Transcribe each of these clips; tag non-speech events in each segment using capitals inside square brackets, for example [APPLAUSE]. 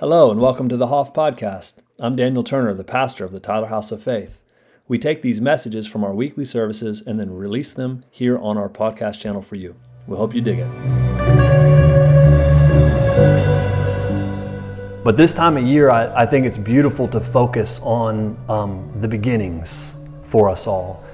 Hello, and welcome to the Hoff Podcast. I'm Daniel Turner, the pastor of the Tyler House of Faith. We take these messages from our weekly services and then release them here on our podcast channel for you. We hope you dig it. But this time of year, I, I think it's beautiful to focus on um, the beginnings for us all.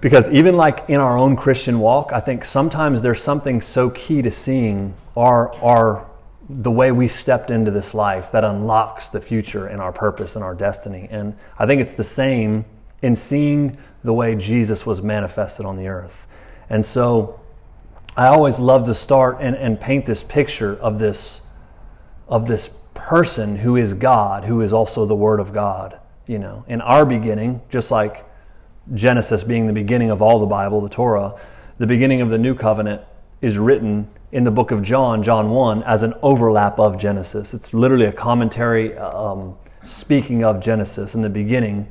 Because even like in our own Christian walk, I think sometimes there's something so key to seeing our, our the way we stepped into this life that unlocks the future and our purpose and our destiny. And I think it's the same in seeing the way Jesus was manifested on the earth. And so I always love to start and, and paint this picture of this of this person who is God, who is also the Word of God. You know, in our beginning, just like Genesis being the beginning of all the Bible, the Torah, the beginning of the new covenant is written in the book of John, John 1, as an overlap of Genesis. It's literally a commentary um, speaking of Genesis. In the beginning,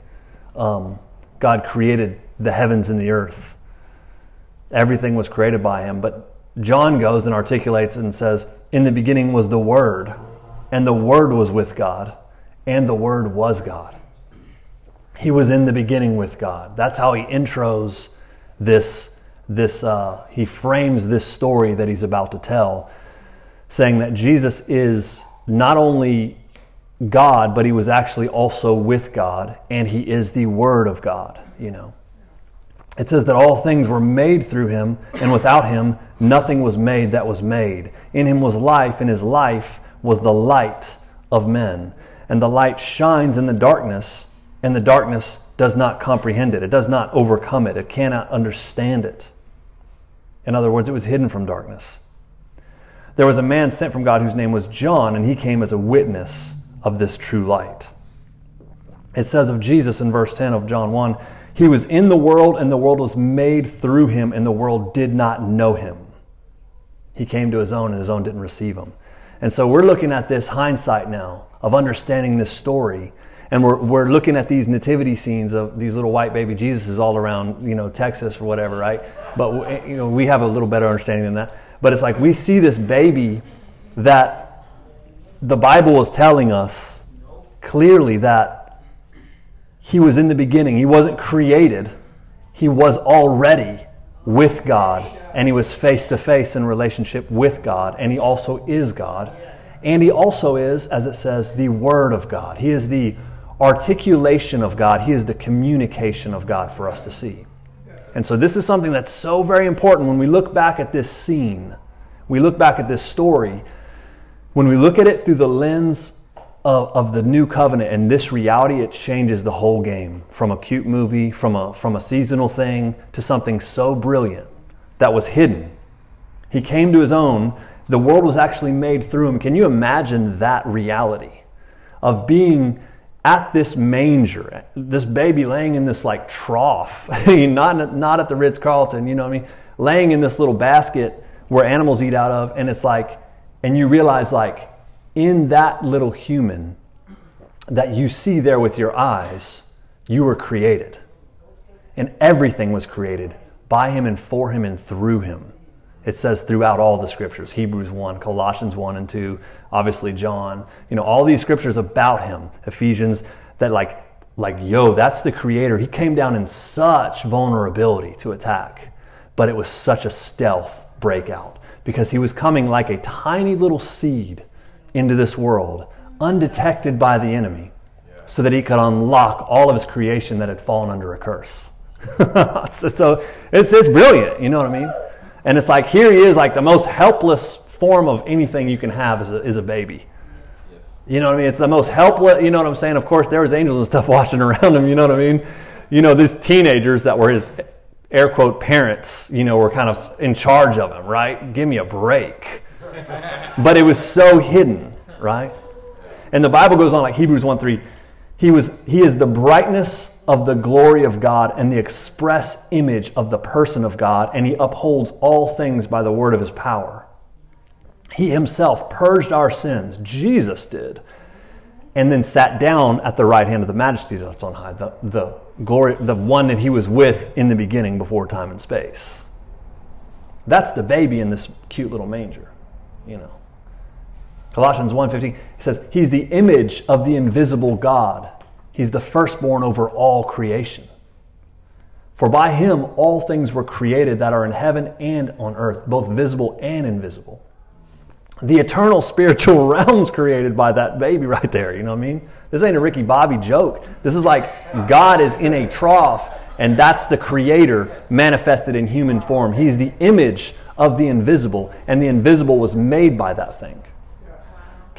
um, God created the heavens and the earth. Everything was created by Him. But John goes and articulates and says, In the beginning was the Word, and the Word was with God, and the Word was God. He was in the beginning with God. That's how he intros this this uh, he frames this story that he's about to tell, saying that Jesus is not only God, but he was actually also with God, and he is the Word of God. You know, it says that all things were made through him, and without him nothing was made that was made. In him was life, and his life was the light of men. And the light shines in the darkness, and the darkness does not comprehend it. It does not overcome it. It cannot understand it. In other words, it was hidden from darkness. There was a man sent from God whose name was John, and he came as a witness of this true light. It says of Jesus in verse 10 of John 1 He was in the world, and the world was made through him, and the world did not know him. He came to his own, and his own didn't receive him. And so we're looking at this hindsight now of understanding this story and we're, we're looking at these nativity scenes of these little white baby Jesuses all around, you know, Texas or whatever, right? But you know, we have a little better understanding than that. But it's like we see this baby that the Bible is telling us clearly that he was in the beginning. He wasn't created. He was already with God, and he was face to face in relationship with God, and he also is God. And he also is, as it says, the Word of God. He is the articulation of God, He is the communication of God for us to see. And so, this is something that's so very important when we look back at this scene, we look back at this story, when we look at it through the lens of, of the new covenant and this reality, it changes the whole game from a cute movie, from a, from a seasonal thing, to something so brilliant that was hidden. He came to his own. The world was actually made through him. Can you imagine that reality of being at this manger, this baby laying in this like trough, [LAUGHS] not, not at the Ritz Carlton, you know what I mean? Laying in this little basket where animals eat out of, and it's like, and you realize like in that little human that you see there with your eyes, you were created. And everything was created by him and for him and through him. It says throughout all the scriptures Hebrews 1, Colossians 1 and 2, obviously John. You know, all these scriptures about him, Ephesians, that like, like, yo, that's the creator. He came down in such vulnerability to attack, but it was such a stealth breakout because he was coming like a tiny little seed into this world, undetected by the enemy, so that he could unlock all of his creation that had fallen under a curse. [LAUGHS] so it's, it's brilliant, you know what I mean? And it's like here he is, like the most helpless form of anything you can have is a, is a baby. You know what I mean? It's the most helpless. You know what I'm saying? Of course, there was angels and stuff [LAUGHS] watching around him. You know what I mean? You know, these teenagers that were his air quote parents, you know, were kind of in charge of him, right? Give me a break. [LAUGHS] but it was so hidden, right? And the Bible goes on like Hebrews 1 3. He was he is the brightness of the glory of God and the express image of the person of God, and he upholds all things by the word of his power. He himself purged our sins, Jesus did, and then sat down at the right hand of the majesty that's on high, the, the glory, the one that he was with in the beginning before time and space. That's the baby in this cute little manger, you know. Colossians 1:15 says he's the image of the invisible God. He's the firstborn over all creation. For by him all things were created that are in heaven and on earth, both visible and invisible. The eternal [LAUGHS] spiritual realms created by that baby right there, you know what I mean? This ain't a Ricky Bobby joke. This is like God is in a trough and that's the creator manifested in human form. He's the image of the invisible and the invisible was made by that thing.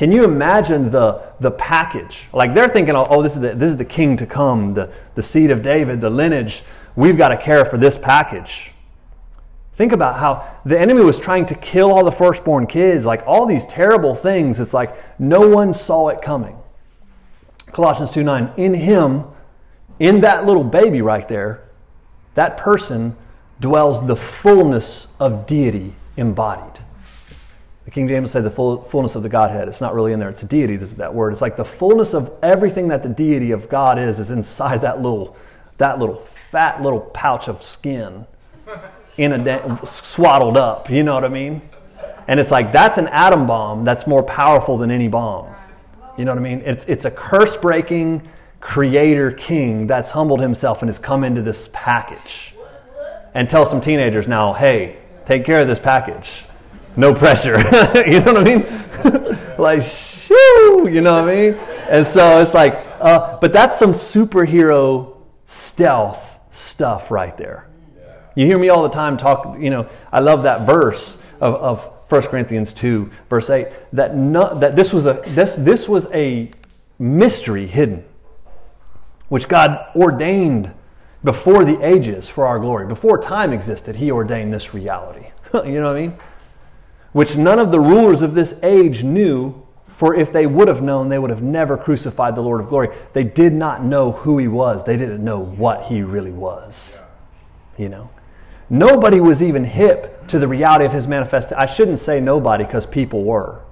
Can you imagine the, the package? Like they're thinking, oh, oh, this is the, this is the king to come, the, the seed of David, the lineage. We've got to care for this package. Think about how the enemy was trying to kill all the firstborn kids, like all these terrible things. It's like no one saw it coming. Colossians 2 9, in him, in that little baby right there, that person dwells the fullness of deity embodied. The King James said the full, fullness of the Godhead. It's not really in there. It's a deity. This is that word. It's like the fullness of everything that the deity of God is is inside that little, that little fat little pouch of skin, in a de- swaddled up. You know what I mean? And it's like that's an atom bomb that's more powerful than any bomb. You know what I mean? It's it's a curse breaking creator king that's humbled himself and has come into this package. And tell some teenagers now, hey, take care of this package no pressure. [LAUGHS] you know what I mean? [LAUGHS] like, shoo, you know what I mean? And so it's like, uh, but that's some superhero stealth stuff right there. You hear me all the time talk, you know, I love that verse of, of 1 Corinthians 2, verse 8, that, no, that this, was a, this, this was a mystery hidden, which God ordained before the ages for our glory. Before time existed, He ordained this reality. [LAUGHS] you know what I mean? Which none of the rulers of this age knew, for if they would have known, they would have never crucified the Lord of glory. They did not know who he was, they didn't know what he really was. You know? Nobody was even hip to the reality of his manifest. I shouldn't say nobody because people were.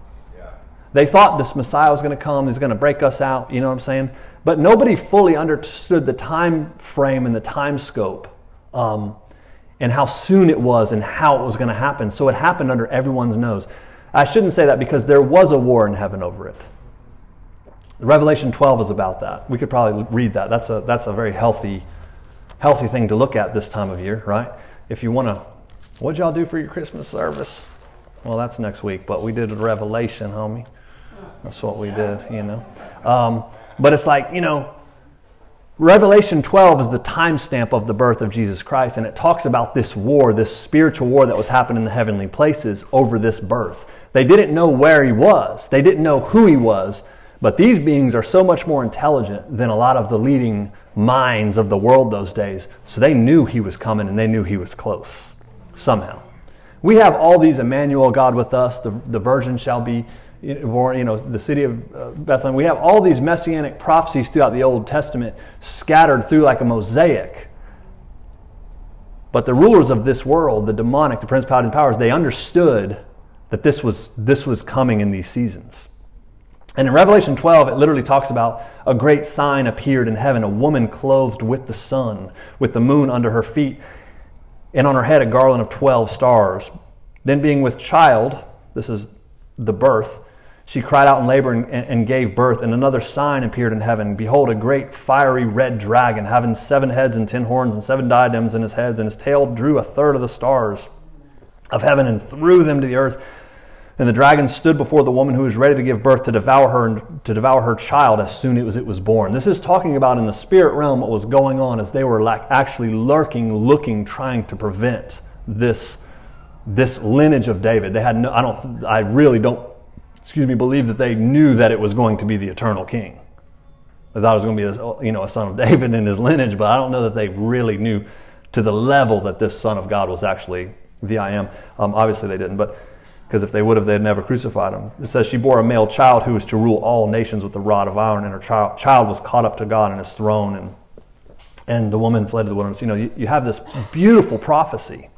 They thought this Messiah was going to come, he's going to break us out, you know what I'm saying? But nobody fully understood the time frame and the time scope. Um, and how soon it was and how it was going to happen. So it happened under everyone's nose. I shouldn't say that because there was a war in heaven over it. Revelation 12 is about that. We could probably read that. That's a, that's a very healthy, healthy thing to look at this time of year, right? If you want to, what'd y'all do for your Christmas service? Well, that's next week, but we did a Revelation, homie. That's what we did, you know. Um, but it's like, you know, Revelation 12 is the timestamp of the birth of Jesus Christ, and it talks about this war, this spiritual war that was happening in the heavenly places over this birth. They didn't know where he was, they didn't know who he was, but these beings are so much more intelligent than a lot of the leading minds of the world those days, so they knew he was coming and they knew he was close somehow. We have all these Emmanuel, God with us, the, the virgin shall be born, you know, the city of uh, Bethlehem. We have all these messianic prophecies throughout the Old Testament scattered through like a mosaic. But the rulers of this world, the demonic, the principalities and powers, they understood that this was, this was coming in these seasons. And in Revelation 12, it literally talks about a great sign appeared in heaven a woman clothed with the sun, with the moon under her feet, and on her head a garland of 12 stars. Then, being with child, this is the birth, she cried out in labor and, and, gave birth, and another sign appeared in heaven. Behold, a great fiery red dragon, having seven heads and ten horns and seven diadems in his heads, and his tail drew a third of the stars of heaven and threw them to the earth. And the dragon stood before the woman who was ready to give birth to devour her and to devour her child as soon as it was born. This is talking about in the spirit realm what was going on as they were like actually lurking, looking, trying to prevent this this lineage of David. They had no I don't I really don't excuse me, believe that they knew that it was going to be the eternal king. They thought it was going to be a, you know, a son of [LAUGHS] David in his lineage, but I don't know that they really knew to the level that this son of God was actually the I am. Um, obviously, they didn't, but because if they would have, they'd never crucified him. It says she bore a male child who was to rule all nations with a rod of iron, and her child, child was caught up to God in his throne, and and the woman fled to the wilderness. You know, you, you have this beautiful prophecy,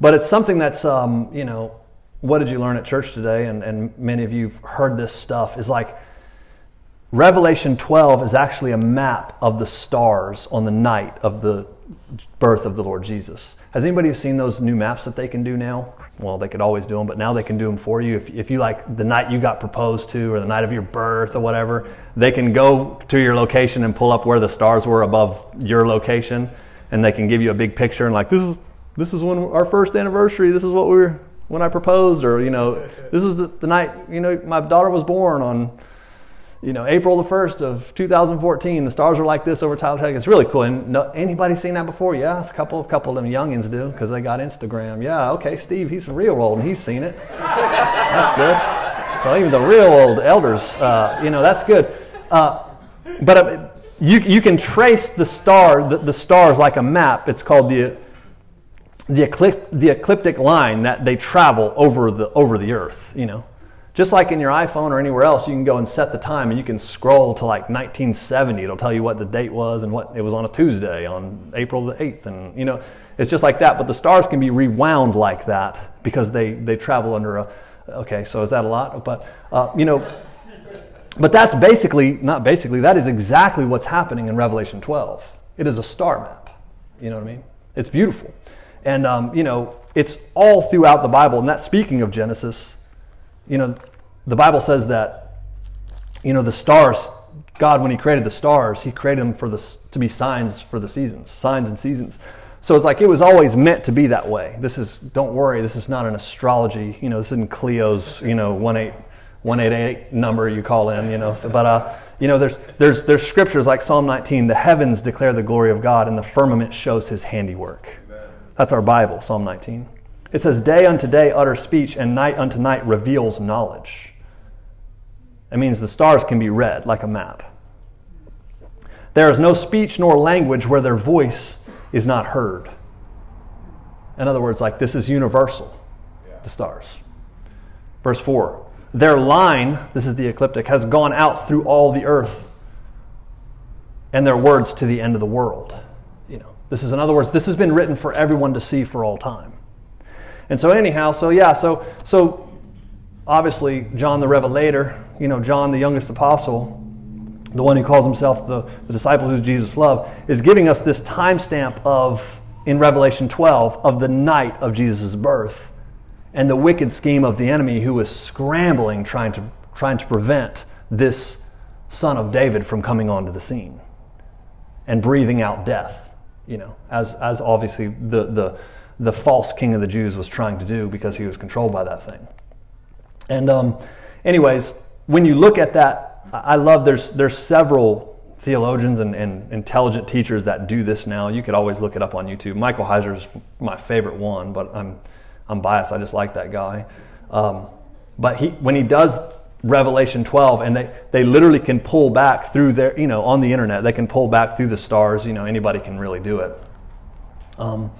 but it's something that's um, you know what did you learn at church today? And, and many of you have heard this stuff is like Revelation 12 is actually a map of the stars on the night of the birth of the Lord Jesus. Has anybody seen those new maps that they can do now? Well, they could always do them, but now they can do them for you. If, if you like the night you got proposed to or the night of your birth or whatever, they can go to your location and pull up where the stars were above your location, and they can give you a big picture and like this is this is when our first anniversary. This is what we were when I proposed, or you know, [LAUGHS] this is the, the night you know my daughter was born on you know, April the 1st of 2014, the stars were like this over Tyler Tech. It's really cool. And no, anybody seen that before? Yeah, a couple, a couple of them youngins do because they got Instagram. Yeah, okay, Steve, he's real old and he's seen it. that's good. So even the real old elders, uh, you know, that's good. Uh, but uh, you, you can trace the star, the, the stars like a map. It's called the, the, eclip, the ecliptic line that they travel over the, over the earth, you know. Just like in your iPhone or anywhere else, you can go and set the time and you can scroll to like 1970. It'll tell you what the date was and what it was on a Tuesday on April the 8th. And, you know, it's just like that. But the stars can be rewound like that because they, they travel under a. Okay, so is that a lot? But, uh, you know, but that's basically, not basically, that is exactly what's happening in Revelation 12. It is a star map. You know what I mean? It's beautiful. And, um, you know, it's all throughout the Bible. And that's speaking of Genesis you know, the Bible says that, you know, the stars, God, when He created the stars, He created them for the, to be signs for the seasons, signs and seasons. So it's like it was always meant to be that way. This is, don't worry, this is not an astrology, you know, this isn't Cleo's, you know, 188 number you call in, you know. So, but, uh, you know, there's, there's, there's scriptures like Psalm 19, the heavens declare the glory of God and the firmament shows His handiwork. That's our Bible, Psalm 19. It says, Day unto day utters speech, and night unto night reveals knowledge. That means the stars can be read like a map. There is no speech nor language where their voice is not heard. In other words, like this is universal, yeah. the stars. Verse 4 Their line, this is the ecliptic, has gone out through all the earth, and their words to the end of the world. This is, in other words, this has been written for everyone to see for all time. And so anyhow, so yeah, so so obviously John the Revelator, you know, John the youngest apostle, the one who calls himself the, the disciple who Jesus loved, is giving us this timestamp of in Revelation 12 of the night of Jesus' birth and the wicked scheme of the enemy who was scrambling trying to trying to prevent this son of David from coming onto the scene and breathing out death, you know, as as obviously the the the false king of the Jews was trying to do because he was controlled by that thing. And um, anyways, when you look at that, I love there's there's several theologians and, and, intelligent teachers that do this now. You could always look it up on YouTube. Michael Heiser is my favorite one, but I'm I'm biased. I just like that guy. Um, but he when he does Revelation 12, and they, they literally can pull back through their, you know, on the internet, they can pull back through the stars. You know, anybody can really do it. Um,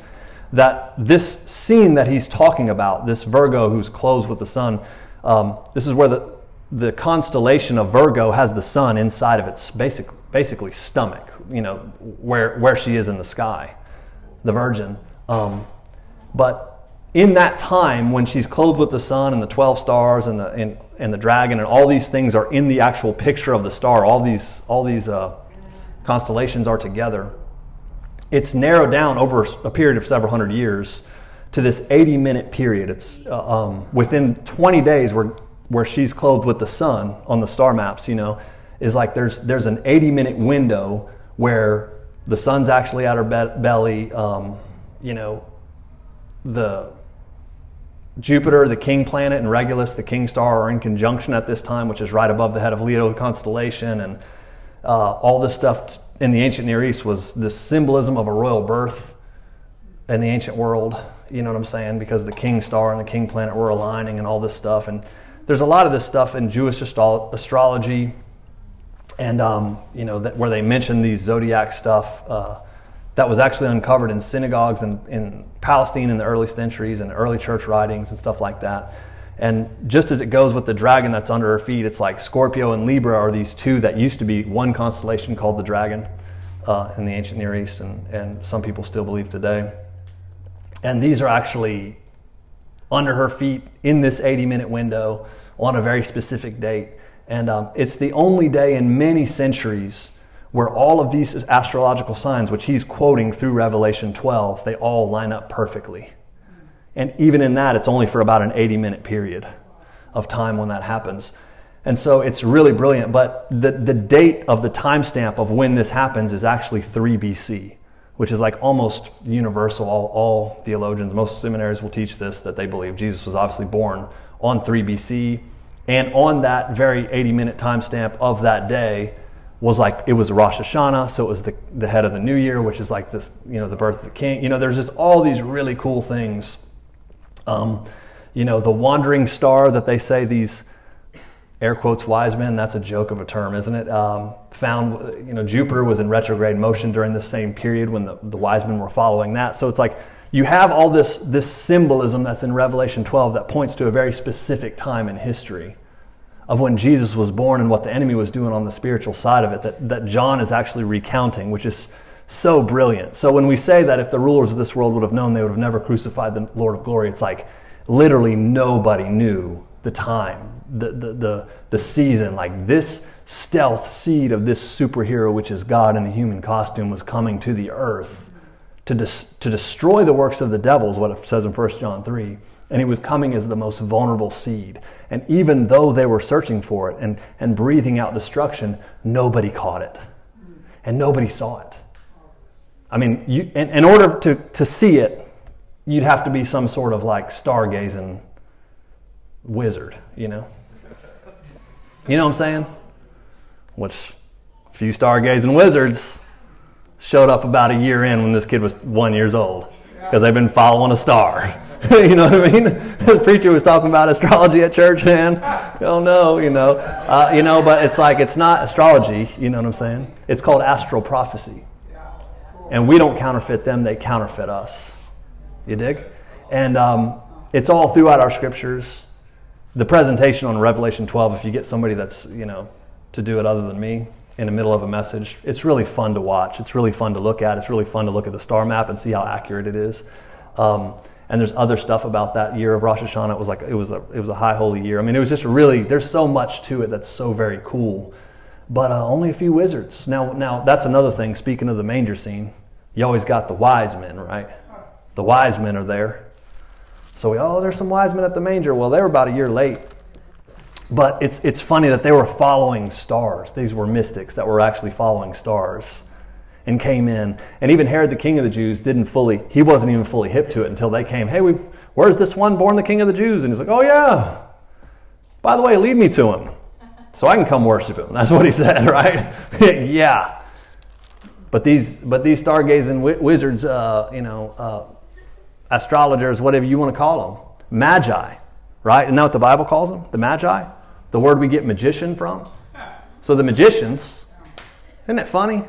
that this scene that he's talking about, this Virgo who's clothed with the sun, um, this is where the, the constellation of Virgo has the sun inside of its basic, basically stomach, you know, where, where she is in the sky, the Virgin. Um, but in that time, when she's clothed with the sun and the 12 stars and the, and, and the dragon and all these things are in the actual picture of the star, all these, all these uh, constellations are together it's narrowed down over a period of several hundred years to this 80 minute period. It's uh, um, within 20 days where, where she's clothed with the sun on the star maps, you know, is like there's, there's an 80 minute window where the sun's actually at her be- belly. Um, you know, the Jupiter, the king planet, and Regulus, the king star, are in conjunction at this time, which is right above the head of Leo the constellation, and uh, all this stuff in the ancient Near East was this symbolism of a royal birth in the ancient world. You know what I'm saying? Because the king star and the king planet were aligning and all this stuff. And there's a lot of this stuff in Jewish astrology, and um, you know that, where they mention these zodiac stuff. Uh, that was actually uncovered in synagogues in, in Palestine in the early centuries and early church writings and stuff like that. And just as it goes with the dragon that's under her feet, it's like Scorpio and Libra are these two that used to be one constellation called the dragon uh, in the ancient Near East, and, and some people still believe today. And these are actually under her feet in this 80 minute window on a very specific date. And um, it's the only day in many centuries where all of these astrological signs, which he's quoting through Revelation 12, they all line up perfectly. And even in that, it's only for about an 80 minute period of time when that happens. And so it's really brilliant. But the, the date of the timestamp of when this happens is actually 3 BC, which is like almost universal. All, all theologians, most seminaries will teach this that they believe Jesus was obviously born on 3 BC. And on that very 80 minute timestamp of that day was like, it was Rosh Hashanah, so it was the, the head of the new year, which is like this, you know, the birth of the king. You know, there's just all these really cool things. Um, you know, the wandering star that they say these air quotes wise men that's a joke of a term isn't it um, found you know jupiter was in retrograde motion during the same period when the, the wise men were following that so it's like you have all this this symbolism that's in revelation 12 that points to a very specific time in history of when jesus was born and what the enemy was doing on the spiritual side of it that, that john is actually recounting which is so brilliant so when we say that if the rulers of this world would have known they would have never crucified the lord of glory it's like literally nobody knew the time the, the, the, the season. Like this stealth seed of this superhero, which is God in a human costume, was coming to the earth to, to destroy the works of the devil, is what it says in 1 John 3. And he was coming as the most vulnerable seed. And even though they were searching for it and, and breathing out destruction, nobody caught it. And nobody saw it. I mean, you, in, in order to, to see it, you'd have to be some sort of like stargazing wizard, you know? You know what I'm saying? Which a few stargazing wizards showed up about a year in when this kid was one years old because they've been following a star. [LAUGHS] you know what I mean? [LAUGHS] the preacher was talking about astrology at church, man. Oh no, you know, uh, you know, but it's like it's not astrology. You know what I'm saying? It's called astral prophecy, and we don't counterfeit them; they counterfeit us. You dig? And um, it's all throughout our scriptures the presentation on Revelation 12, if you get somebody that's, you know, to do it other than me in the middle of a message, it's really fun to watch. It's really fun to look at. It's really fun to look at the star map and see how accurate it is. Um, and there's other stuff about that year of Rosh Hashanah. It was like it was a it was a high holy year. I mean, it was just really there's so much to it that's so very cool. But uh, only a few wizards. Now, now that's another thing. Speaking of the manger scene, you always got the wise men, right? The wise men are there. So we, oh, there's some wise men at the manger. Well, they were about a year late. But it's, it's funny that they were following stars. These were mystics that were actually following stars and came in. And even Herod, the king of the Jews, didn't fully, he wasn't even fully hip to it until they came. Hey, where's this one born the king of the Jews? And he's like, oh, yeah. By the way, lead me to him so I can come worship him. [LAUGHS] That's what he said, [LAUGHS] right? [LAUGHS] yeah. But these, but these stargazing wizards, uh, you know, uh, astrologers, whatever you want to call them, magi, right? Isn't that what the Bible calls them? The magi? The word we get magician from? So the magicians, isn't it funny?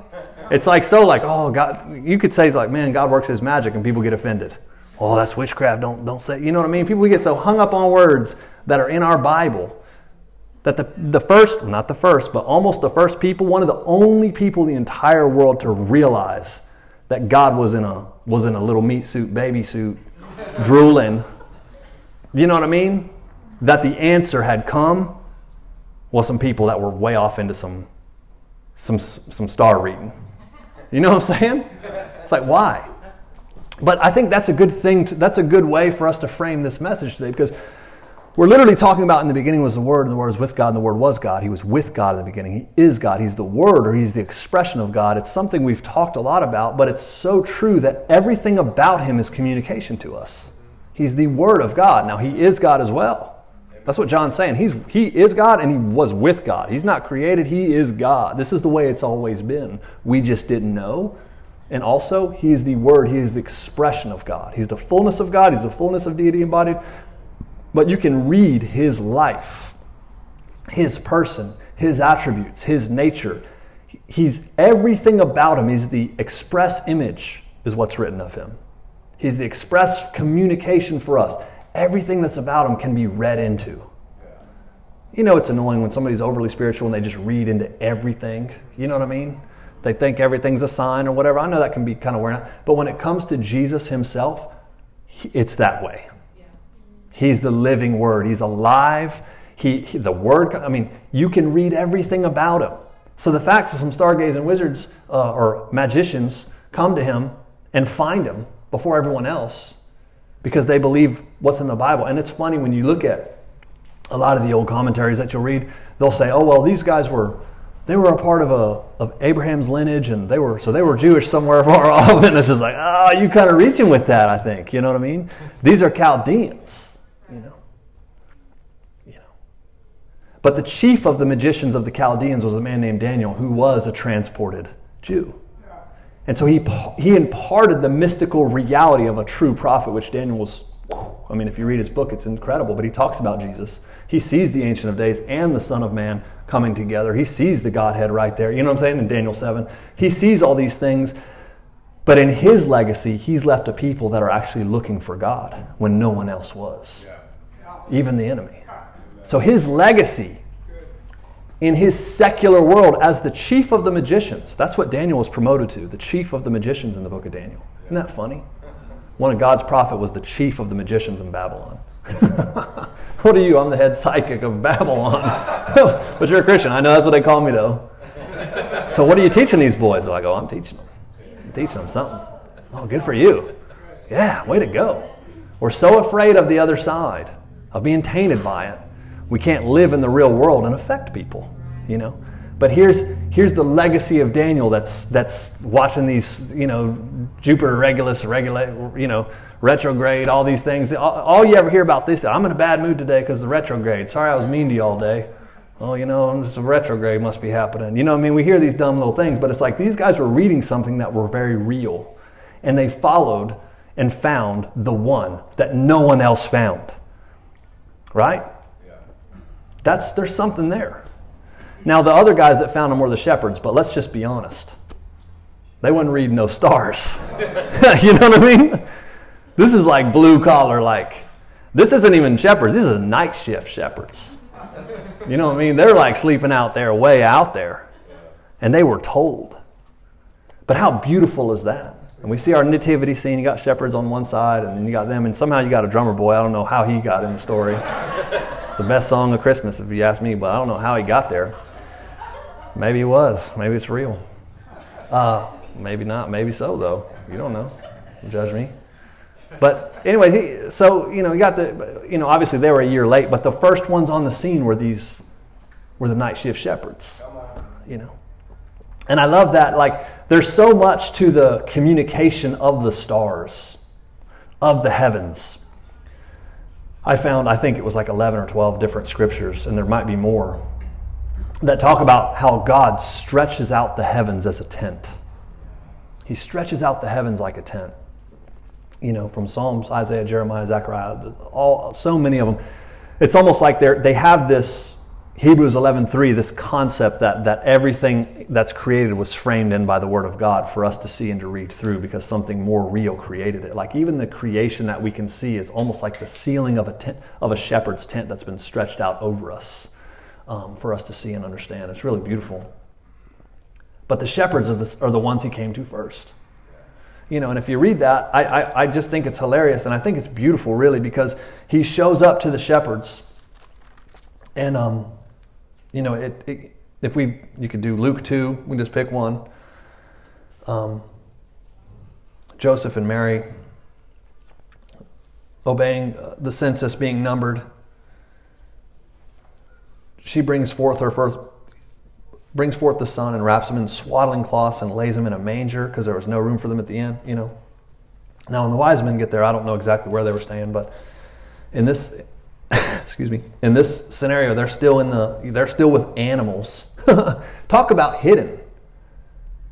It's like so like, oh God you could say it's like, man, God works his magic and people get offended. Oh, that's witchcraft. Don't don't say you know what I mean? People get so hung up on words that are in our Bible that the, the first, not the first, but almost the first people, one of the only people the entire world to realize that God was in a was in a little meat suit, baby suit, drooling. You know what I mean? That the answer had come was some people that were way off into some some some star reading. You know what I'm saying? It's like why? But I think that's a good thing. To, that's a good way for us to frame this message today because we're literally talking about in the beginning was the Word, and the Word was with God, and the Word was God. He was with God in the beginning. He is God. He's the Word, or He's the expression of God. It's something we've talked a lot about, but it's so true that everything about Him is communication to us. He's the Word of God. Now, He is God as well. That's what John's saying. He's, he is God and he was with God. He's not created, he is God. This is the way it's always been. We just didn't know. And also, he is the Word, he is the expression of God. He's the fullness of God, he's the fullness of deity embodied but you can read his life, his person, his attributes, his nature. He's everything about him He's the express image, is what's written of him. He's the express communication for us. Everything that's about him can be read into. You know, it's annoying when somebody's overly spiritual and they just read into everything. You know what I mean? They think everything's a sign or whatever. I know that can be kind of weird. But when it comes to Jesus himself, it's that way. He's the living word. He's alive. He, he, the word, I mean, you can read everything about him. So the fact that some stargazing wizards uh, or magicians come to him and find him before everyone else because they believe what's in the Bible. And it's funny when you look at a lot of the old commentaries that you'll read, they'll say, "Oh well, these guys were they were a part of a of Abraham's lineage, and they were so they were Jewish somewhere [LAUGHS] far off." And it's just like, ah, oh, you kind of reaching with that. I think you know what I mean. These are Chaldeans, you know. You know. But the chief of the magicians of the Chaldeans was a man named Daniel, who was a transported Jew. And so he, he imparted the mystical reality of a true prophet, which Daniel was, I mean, if you read his book, it's incredible, but he talks about Jesus. He sees the Ancient of Days and the Son of Man coming together. He sees the Godhead right there. You know what I'm saying? In Daniel 7. He sees all these things. But in his legacy, he's left a people that are actually looking for God when no one else was, even the enemy. So his legacy in his secular world as the chief of the magicians, that's what Daniel was promoted to, the chief of the magicians in the book of Daniel. Isn't that funny? One of God's prophet was the chief of the magicians in Babylon. [LAUGHS] what are you? I'm the head psychic of Babylon. [LAUGHS] but you're a Christian. I know that's what they call me, though. So, what are you teaching these boys? They're like, oh, I'm teaching them. I'm teaching them something. Oh, good for you. Yeah, way to go. We're so afraid of the other side, of being tainted by it. We can't live in the real world and affect people, you know. But here's here's the legacy of Daniel that's that's watching these, you know, Jupiter Regulus, regulate, you know, retrograde, all these things. All, all, you ever hear about this, I'm in a bad mood today because the retrograde. Sorry I was mean to you all day. Oh, you know, this retrograde must be happening. You know, I mean, we hear these dumb little things, but it's like these guys were reading something that were very real. And they followed and found the one that no one else found. Right? That's there's something there. Now the other guys that found them were the shepherds, but let's just be honest. They wouldn't read no stars. [LAUGHS] you know what I mean? This is like blue collar, like, this isn't even shepherds, this is night shift shepherds. You know what I mean? They're like sleeping out there, way out there. And they were told. But how beautiful is that? And we see our nativity scene. You got shepherds on one side, and then you got them, and somehow you got a drummer boy. I don't know how he got in the story. The best song of Christmas, if you ask me, but I don't know how he got there. Maybe it was. Maybe it's real. Uh, maybe not. Maybe so, though. You don't know. judge me. But anyways, he, so you know, you got the you know, obviously they were a year late, but the first ones on the scene were these were the night shift shepherds. You know. And I love that like there's so much to the communication of the stars, of the heavens. I found I think it was like 11 or 12 different scriptures and there might be more that talk about how God stretches out the heavens as a tent. He stretches out the heavens like a tent you know, from Psalms, Isaiah, Jeremiah, Zechariah, all so many of them. It's almost like they they have this Hebrews 11:3, this concept that that everything that's created was framed in by the Word of God for us to see and to read through, because something more real created it. Like even the creation that we can see is almost like the ceiling of a tent, of a shepherd's tent that's been stretched out over us um, for us to see and understand. It's really beautiful. But the shepherds are the, are the ones he came to first you know and if you read that I, I, I, just think it's hilarious and i think it's beautiful really because he shows up to the shepherds and um you know it, it if we you could do luke 2 we just pick one um joseph and mary obeying uh, the census being numbered she brings forth her first brings forth the son and wraps him in swaddling cloths and lays him in a manger because there was no room for them at the inn, you know. Now, when the wise men get there, I don't know exactly where they were staying, but in this, [COUGHS] excuse me, in this scenario, they're still in the, they're still with animals. [LAUGHS] Talk about hidden.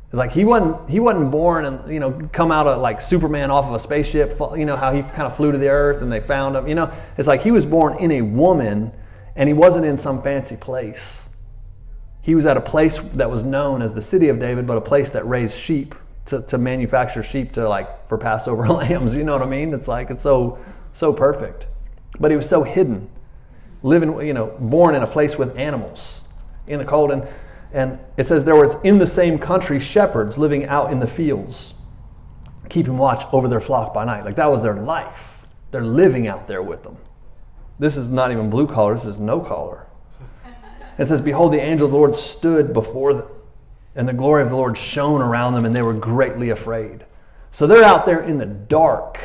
It's like he wasn't, he wasn't born and, you know, come out of like Superman off of a spaceship, you know, how he kind of flew to the earth and they found him, you know. It's like he was born in a woman and he wasn't in some fancy place he was at a place that was known as the city of David, but a place that raised sheep to, to manufacture sheep to like for Passover [LAUGHS] lambs. You know what I mean? It's like it's so so perfect. But he was so hidden, living, you know, born in a place with animals in the cold. And, and it says there was in the same country shepherds living out in the fields, keeping watch over their flock by night. Like that was their life. They're living out there with them. This is not even blue collar, this is no collar. It says, Behold, the angel of the Lord stood before them, and the glory of the Lord shone around them, and they were greatly afraid. So they're out there in the dark,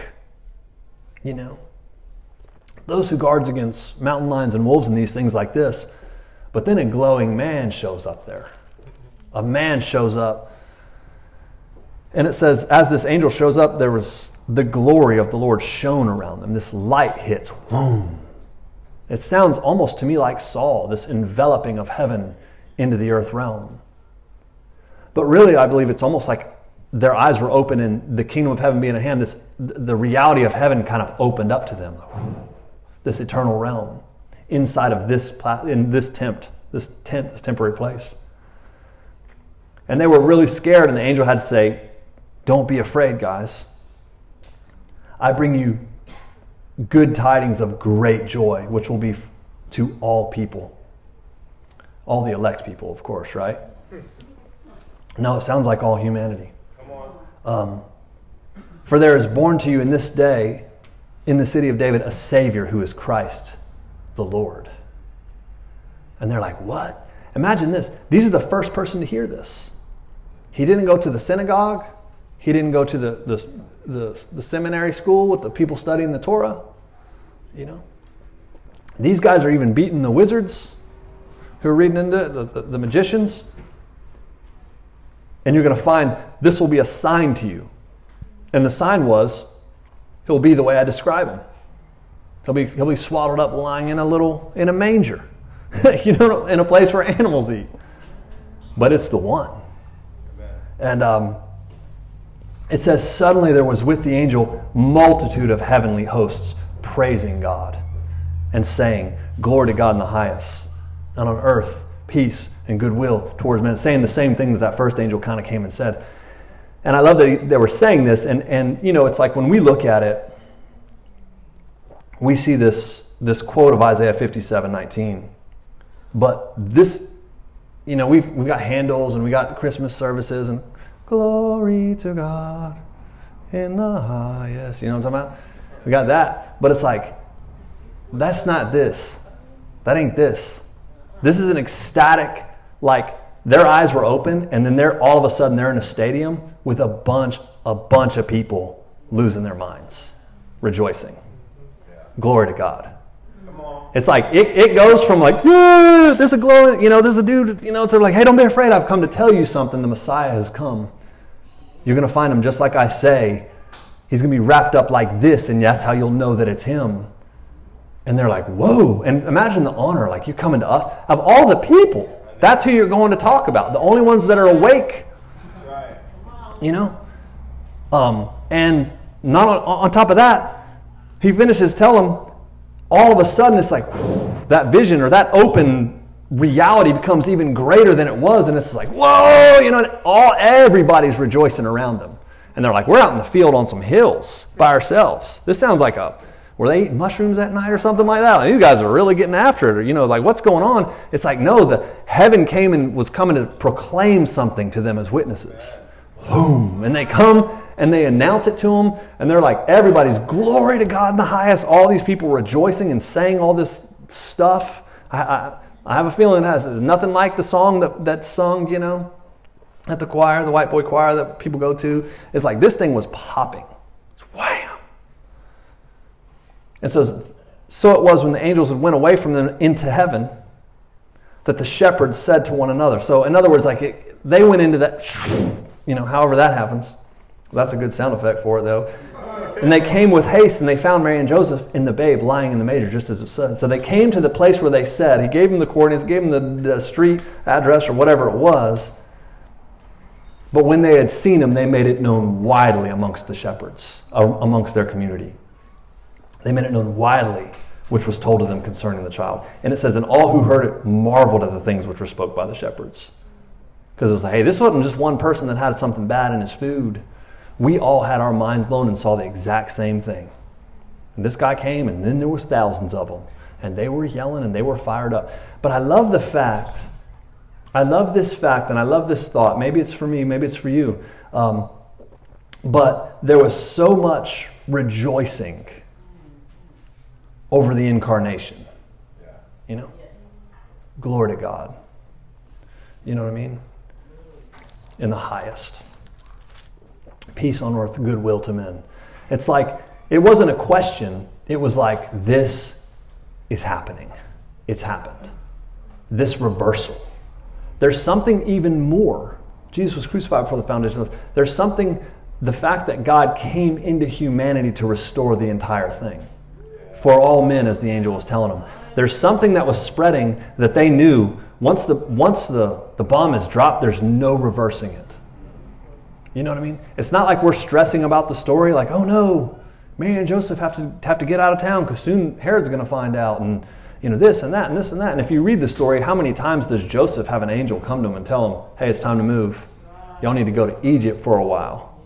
you know. Those who guards against mountain lions and wolves and these things like this. But then a glowing man shows up there. A man shows up. And it says, as this angel shows up, there was the glory of the Lord shone around them. This light hits. Boom. It sounds almost to me like Saul, this enveloping of heaven into the earth realm. But really, I believe it's almost like their eyes were open and the kingdom of heaven being at hand, this, the reality of heaven kind of opened up to them. This eternal realm inside of this, in this tent, this tent, this temporary place. And they were really scared, and the angel had to say, Don't be afraid, guys. I bring you good tidings of great joy, which will be to all people. All the elect people, of course, right? No, it sounds like all humanity. Um, For there is born to you in this day, in the city of David, a Savior who is Christ the Lord. And they're like, What? Imagine this. These are the first person to hear this. He didn't go to the synagogue, he didn't go to the, the, the, the seminary school with the people studying the Torah. You know? These guys are even beating the wizards who are reading into the, the, the magicians. And you're going to find this will be a sign to you. And the sign was, he'll be the way I describe him. He'll be, he'll be swaddled up lying in a little, in a manger, [LAUGHS] you know, in a place where animals eat. But it's the one. And um, it says, suddenly there was with the angel multitude of heavenly hosts praising God and saying, Glory to God in the highest, and on earth peace and goodwill towards men. Saying the same thing that that first angel kind of came and said. And I love that they were saying this, and, and you know, it's like when we look at it, we see this, this quote of Isaiah 57 19. But this, you know, we've, we've got Handel's and we got Christmas services and glory to God in the highest. You know what I'm talking about? We got that. But it's like, that's not this. That ain't this. This is an ecstatic, like their eyes were open, and then they're all of a sudden they're in a stadium with a bunch, a bunch of people losing their minds, rejoicing. Glory to God. It's like it, it goes from like, yeah, there's a glowing, you know, there's a dude, you know, to like, hey, don't be afraid. I've come to tell you something. The Messiah has come. You're to find him just like I say. He's to be wrapped up like this, and that's how you'll know that it's him. And they're like, whoa. And imagine the honor, like you're coming to us. Of all the people, that's who you're going to talk about. The only ones that are awake. You know? Um, and not on, on top of that, he finishes telling them, all of a sudden it's like that vision or that open reality becomes even greater than it was, and it's like, whoa, you know, all everybody's rejoicing around them. And they're like, we're out in the field on some hills by ourselves. This sounds like a were they eating mushrooms that night or something like that? these guys are really getting after it. Or, you know, like what's going on? It's like, no, the heaven came and was coming to proclaim something to them as witnesses. Boom. And they come and they announce it to them, and they're like, everybody's glory to God in the highest. All these people rejoicing and saying all this stuff. I, I, I have a feeling it has nothing like the song that, that's sung, you know, at the choir, the white boy choir that people go to. It's like this thing was popping. It's wham. And so, so it was when the angels went away from them into heaven that the shepherds said to one another. So, in other words, like it, they went into that, you know, however that happens. That's a good sound effect for it, though. And they came with haste, and they found Mary and Joseph in the babe lying in the manger, just as it said. So they came to the place where they said. He gave them the coordinates, gave them the, the street address or whatever it was. But when they had seen him, they made it known widely amongst the shepherds, uh, amongst their community. They made it known widely, which was told to them concerning the child. And it says, And all who heard it marveled at the things which were spoke by the shepherds. Because it was like, hey, this wasn't just one person that had something bad in his food we all had our minds blown and saw the exact same thing. And this guy came, and then there was thousands of them, and they were yelling and they were fired up. But I love the fact, I love this fact, and I love this thought. Maybe it's for me, maybe it's for you. Um, but there was so much rejoicing over the incarnation. You know? Glory to God. You know what I mean? In the highest. Peace on earth, goodwill to men. It's like, it wasn't a question, it was like, this is happening. It's happened. This reversal. There's something even more. Jesus was crucified before the foundation of There's something, the fact that God came into humanity to restore the entire thing. For all men, as the angel was telling them. There's something that was spreading that they knew once the once the, the bomb is dropped, there's no reversing it. You know what I mean? It's not like we're stressing about the story, like, oh no, Mary and Joseph have to have to get out of town because soon Herod's going to find out, and you know this and that and this and that. And if you read the story, how many times does Joseph have an angel come to him and tell him, "Hey, it's time to move. Y'all need to go to Egypt for a while.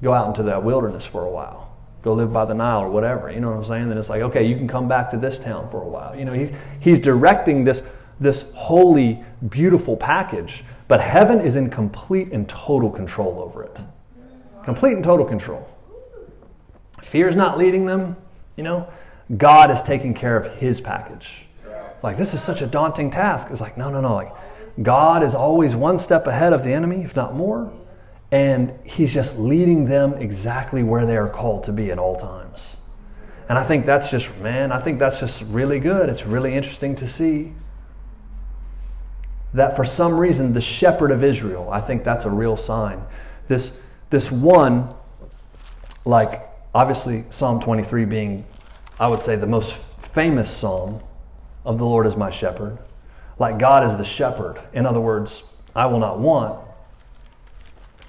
Go out into that wilderness for a while. Go live by the Nile or whatever." You know what I'm saying? Then it's like, okay, you can come back to this town for a while. You know, he's he's directing this this holy, beautiful package, but heaven is in complete and total control over it. Complete and total control. Fear is not leading them, you know. God is taking care of his package. Like, this is such a daunting task. It's like, no, no, no. Like, God is always one step ahead of the enemy, if not more. And he's just leading them exactly where they are called to be at all times. And I think that's just, man, I think that's just really good. It's really interesting to see that for some reason, the shepherd of Israel, I think that's a real sign. This, this one, like Obviously, Psalm 23 being, I would say, the most famous psalm of the Lord is my shepherd. Like God is the shepherd. In other words, I will not want.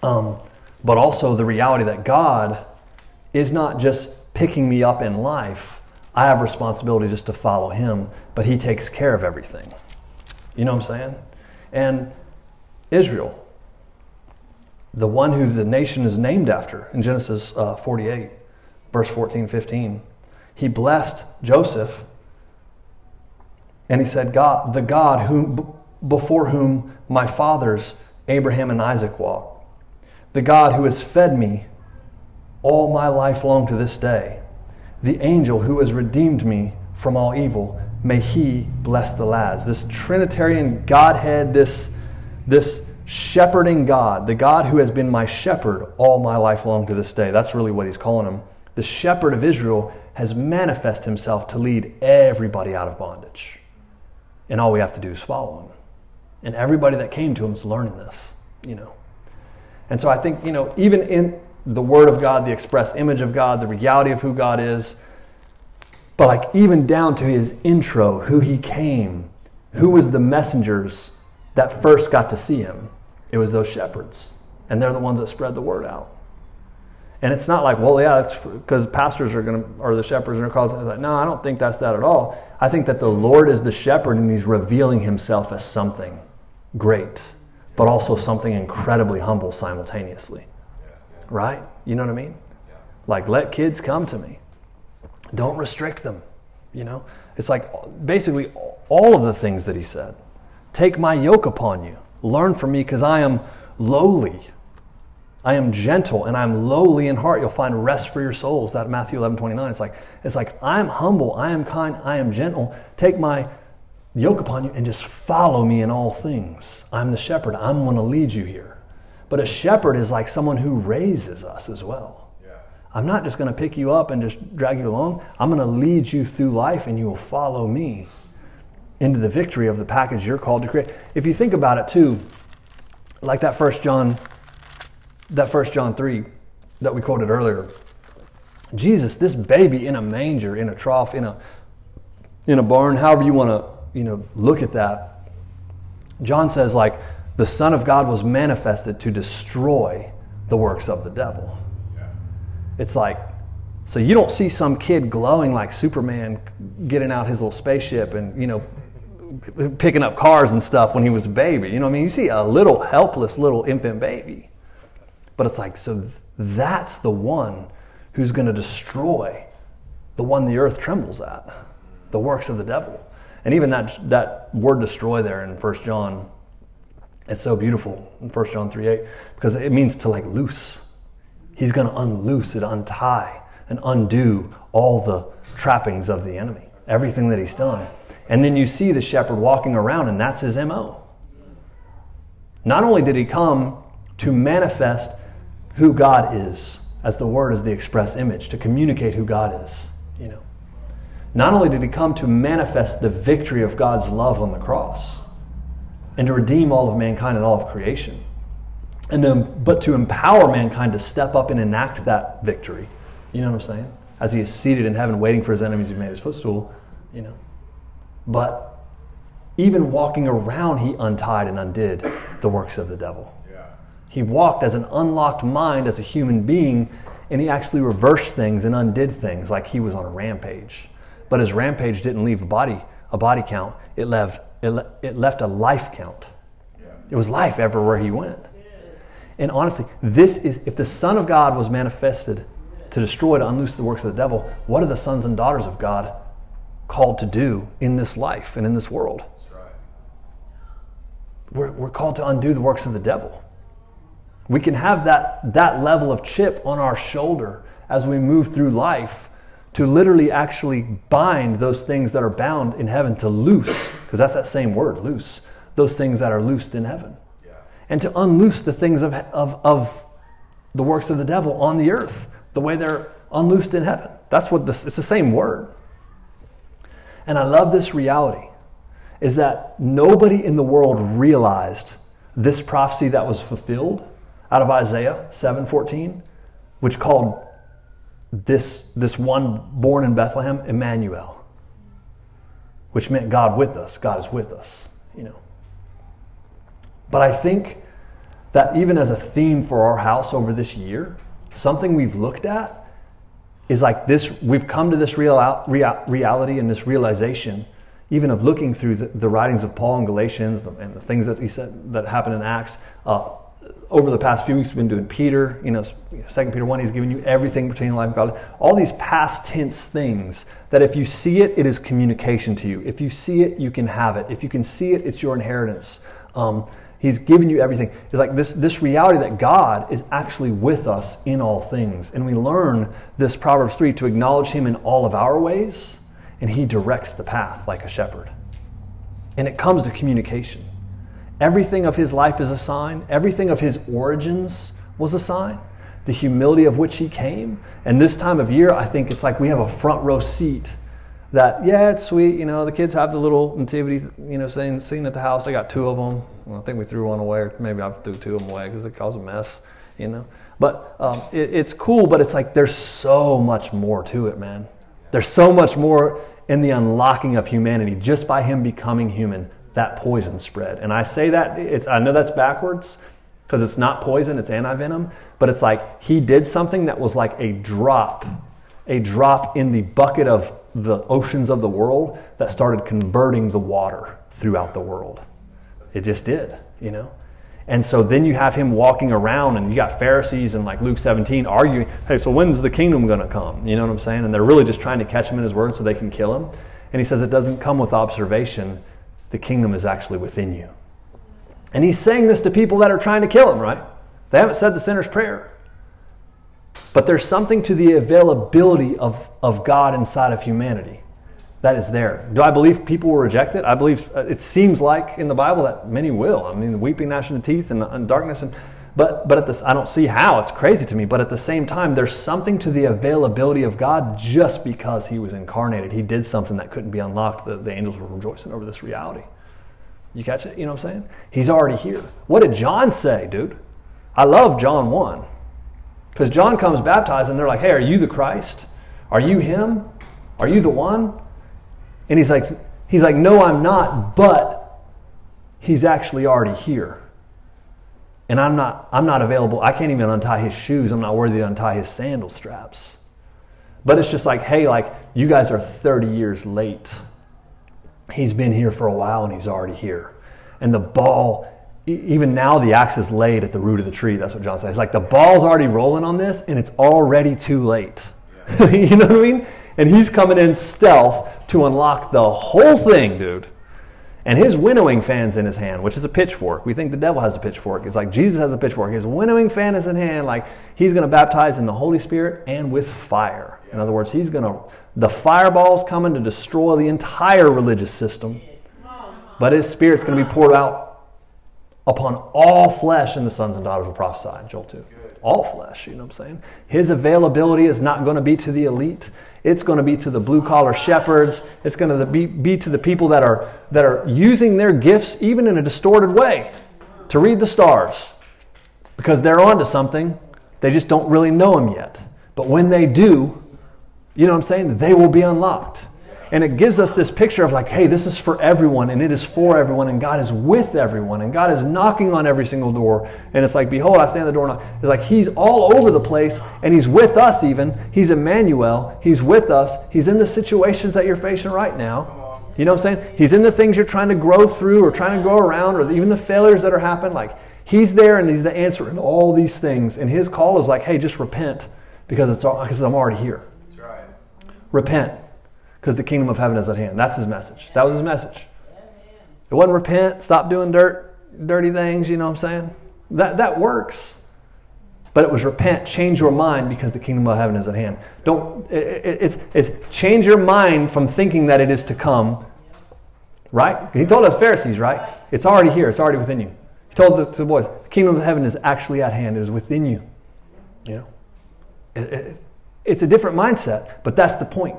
Um, but also the reality that God is not just picking me up in life. I have responsibility just to follow Him, but He takes care of everything. You know what I'm saying? And Israel, the one who the nation is named after in Genesis uh, 48 verse 14, 15. He blessed Joseph and he said, God, the God whom, before whom my fathers, Abraham and Isaac, walked, the God who has fed me all my life long to this day, the angel who has redeemed me from all evil, may he bless the lads. This Trinitarian Godhead, this, this shepherding God, the God who has been my shepherd all my life long to this day. That's really what he's calling him the shepherd of Israel has manifested himself to lead everybody out of bondage. And all we have to do is follow him. And everybody that came to him is learning this, you know. And so I think, you know, even in the Word of God, the express image of God, the reality of who God is, but like even down to his intro, who he came, who was the messengers that first got to see him, it was those shepherds. And they're the ones that spread the word out. And it's not like, well, yeah, it's because pastors are going to, or the shepherds are going to cause it. Like, no, I don't think that's that at all. I think that the Lord is the shepherd and he's revealing himself as something great, but also something incredibly humble simultaneously. Right? You know what I mean? Like, let kids come to me. Don't restrict them. You know? It's like basically all of the things that he said. Take my yoke upon you. Learn from me because I am lowly I am gentle and I'm lowly in heart. You'll find rest for your souls. That Matthew 11, 29. It's like, it's like I'm humble, I am kind, I am gentle. Take my yoke upon you and just follow me in all things. I'm the shepherd. I'm going to lead you here. But a shepherd is like someone who raises us as well. I'm not just going to pick you up and just drag you along. I'm going to lead you through life and you will follow me into the victory of the package you're called to create. If you think about it too, like that first John that first John 3 that we quoted earlier. Jesus, this baby in a manger, in a trough, in a in a barn, however you want to, you know, look at that. John says like the Son of God was manifested to destroy the works of the devil. It's like so you don't see some kid glowing like Superman getting out his little spaceship and, you know, picking up cars and stuff when he was a baby. You know I mean? You see a little helpless little infant baby. But it's like, so that's the one who's going to destroy the one the earth trembles at, the works of the devil. And even that, that word destroy there in 1 John, it's so beautiful in 1 John 3 8, because it means to like loose. He's going to unloose it, untie and undo all the trappings of the enemy, everything that he's done. And then you see the shepherd walking around, and that's his MO. Not only did he come to manifest who God is, as the word is the express image, to communicate who God is, you know. Not only did he come to manifest the victory of God's love on the cross and to redeem all of mankind and all of creation, and to, but to empower mankind to step up and enact that victory. You know what I'm saying? As he is seated in heaven, waiting for his enemies, he made his footstool. You know, but even walking around, he untied and undid the works of the devil. Yeah. He walked as an unlocked mind, as a human being, and he actually reversed things and undid things like he was on a rampage. But his rampage didn't leave a body, a body count. It left, it, le- it left a life count. Yeah. It was life everywhere he went. And honestly, this is if the Son of God was manifested to destroy, to unloose the works of the devil, what are the sons and daughters of God called to do in this life and in this world? We're, we're called to undo the works of the devil. We can have that, that level of chip on our shoulder as we move through life to literally actually bind those things that are bound in heaven to loose, because that's that same word, loose, those things that are loosed in heaven. And to unloose the things of, of, of the works of the devil on the earth, the way they're unloosed in heaven. That's what this, it's the same word. And I love this reality is that nobody in the world realized this prophecy that was fulfilled out of Isaiah 7:14, which called this, this one born in Bethlehem Emmanuel, which meant God with us. God is with us, you know. But I think that even as a theme for our house over this year, something we've looked at is like this we've come to this real, real, reality and this realization even of looking through the, the writings of paul and galatians and the things that he said that happened in acts uh, over the past few weeks we've been doing peter you know second peter 1 he's given you everything pertaining to life of god. All these past tense things that if you see it it is communication to you. If you see it you can have it. If you can see it it's your inheritance. Um, He's given you everything. It's like this, this reality that God is actually with us in all things. And we learn this Proverbs 3 to acknowledge Him in all of our ways, and He directs the path like a shepherd. And it comes to communication. Everything of His life is a sign, everything of His origins was a sign, the humility of which He came. And this time of year, I think it's like we have a front row seat that yeah it's sweet you know the kids have the little nativity you know scene, scene at the house. I got two of them well, i think we threw one away. Or maybe i threw two of them away because they cause a mess you know. But um, it, it's cool but it's like there's so much more to it man. There's so much more in the unlocking of humanity just by him becoming human. That poison spread. And i say that it's i know that's backwards because it's not poison it's anti-venom but it's like he did something that was like a drop a drop in the bucket of the oceans of the world that started converting the water throughout the world. It just did, you know? And so then you have him walking around, and you got Pharisees and like Luke 17 arguing, hey, so when's the kingdom going to come? You know what I'm saying? And they're really just trying to catch him in his word so they can kill him. And he says it doesn't come with observation, the kingdom is actually within you. And he's saying this to people that are trying to kill him, right? They haven't said the sinner's prayer. But there's something to the availability of, of God inside of humanity that is there. Do I believe people will reject it? I believe uh, it seems like in the Bible that many will. I mean, weeping, gnashing of teeth, and, and darkness, and but but at this, I don't see how. It's crazy to me. But at the same time, there's something to the availability of God just because He was incarnated. He did something that couldn't be unlocked. The, the angels were rejoicing over this reality. You catch it? You know what I'm saying? He's already here. What did John say, dude? I love John 1. Because John comes baptized and they're like, hey, are you the Christ? Are you him? Are you the one? And he's like, he's like, no, I'm not, but he's actually already here. And I'm not, I'm not available. I can't even untie his shoes. I'm not worthy to untie his sandal straps. But it's just like, hey, like, you guys are 30 years late. He's been here for a while and he's already here. And the ball even now the axe is laid at the root of the tree. That's what John says. Like the ball's already rolling on this and it's already too late. Yeah. [LAUGHS] you know what I mean? And he's coming in stealth to unlock the whole thing, dude. And his winnowing fan's in his hand, which is a pitchfork. We think the devil has a pitchfork. It's like Jesus has a pitchfork. His winnowing fan is in hand, like he's going to baptize in the Holy Spirit and with fire. In other words, he's going to, the fireball's coming to destroy the entire religious system. But his spirit's going to be poured out upon all flesh, and the sons and daughters will prophesy Joel 2. All flesh, you know what I'm saying? His availability is not going to be to the elite. It's going to be to the blue collar shepherds. It's going to be, be to the people that are, that are using their gifts, even in a distorted way, to read the stars because they're onto something. They just don't really know them yet. But when they do, you know what I'm saying? They will be unlocked. And it gives us this picture of like, hey, this is for everyone and it is for everyone and God is with everyone and God is knocking on every single door. And it's like, behold, I stand at the door. And it's like He's all over the place and He's with us even. He's Emmanuel. He's with us. He's in the situations that you're facing right now. You know what I'm saying? He's in the things you're trying to grow through or trying to go around or even the failures that are happening. Like, He's there and He's the answer in all these things. And His call is like, hey, just repent because, it's all, because I'm already here. That's right. Repent because the kingdom of heaven is at hand. That's his message. That was his message. It wasn't repent, stop doing dirt, dirty things, you know what I'm saying? That, that works. But it was repent, change your mind because the kingdom of heaven is at hand. Don't, it, it, it's, it's change your mind from thinking that it is to come, right? He told us Pharisees, right? It's already here, it's already within you. He told the, to boys, the kingdom of heaven is actually at hand, it is within you. You know? It, it's a different mindset, but that's the point.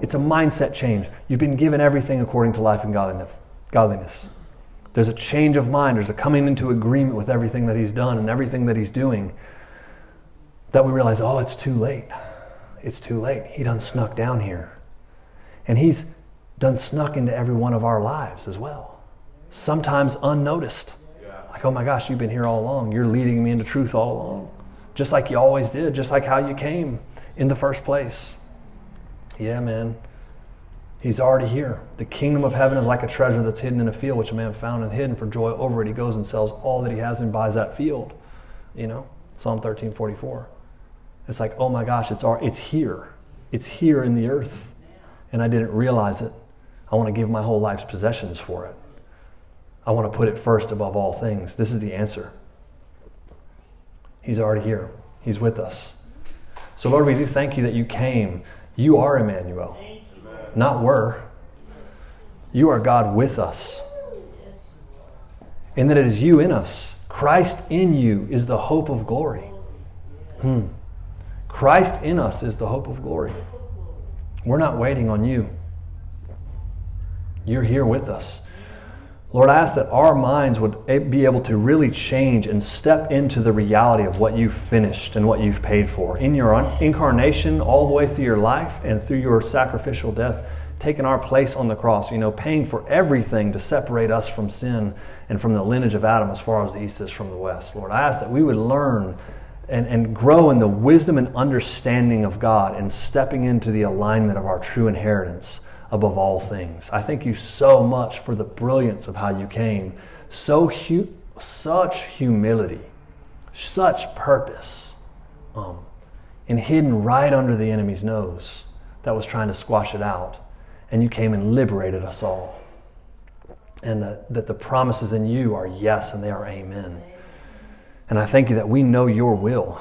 It's a mindset change. You've been given everything according to life and godliness. There's a change of mind. There's a coming into agreement with everything that he's done and everything that he's doing that we realize, oh, it's too late. It's too late. He done snuck down here. And he's done snuck into every one of our lives as well. Sometimes unnoticed. Like, oh my gosh, you've been here all along. You're leading me into truth all along. Just like you always did, just like how you came in the first place. Yeah, man. He's already here. The kingdom of heaven is like a treasure that's hidden in a field, which a man found and hidden for joy over it. He goes and sells all that he has and buys that field. You know, Psalm 13, 44. It's like, oh my gosh, it's, our, it's here. It's here in the earth. And I didn't realize it. I want to give my whole life's possessions for it. I want to put it first above all things. This is the answer. He's already here. He's with us. So, Lord, we do thank you that you came you are Emmanuel, not were. You are God with us. And that it is you in us. Christ in you is the hope of glory. Hmm. Christ in us is the hope of glory. We're not waiting on you. You're here with us. Lord, I ask that our minds would be able to really change and step into the reality of what you've finished and what you've paid for. In your incarnation, all the way through your life and through your sacrificial death, taking our place on the cross, you know, paying for everything to separate us from sin and from the lineage of Adam as far as the east is from the west. Lord, I ask that we would learn and, and grow in the wisdom and understanding of God and stepping into the alignment of our true inheritance above all things. I thank you so much for the brilliance of how you came. So hu- such humility, such purpose, um, and hidden right under the enemy's nose that was trying to squash it out. And you came and liberated us all. And that, that the promises in you are yes and they are amen. And I thank you that we know your will.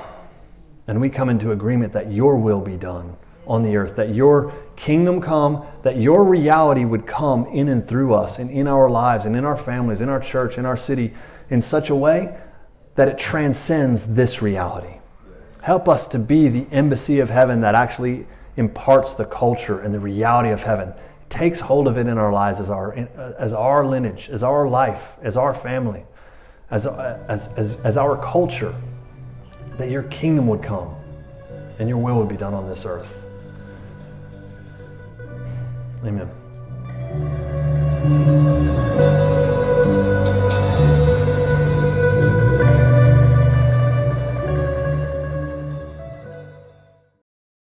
And we come into agreement that your will be done on the earth, that your kingdom come, that your reality would come in and through us and in our lives and in our families, in our church, in our city, in such a way that it transcends this reality. Help us to be the embassy of heaven that actually imparts the culture and the reality of heaven, takes hold of it in our lives as our, as our lineage, as our life, as our family, as, as, as, as our culture, that your kingdom would come and your will would be done on this earth. Amen.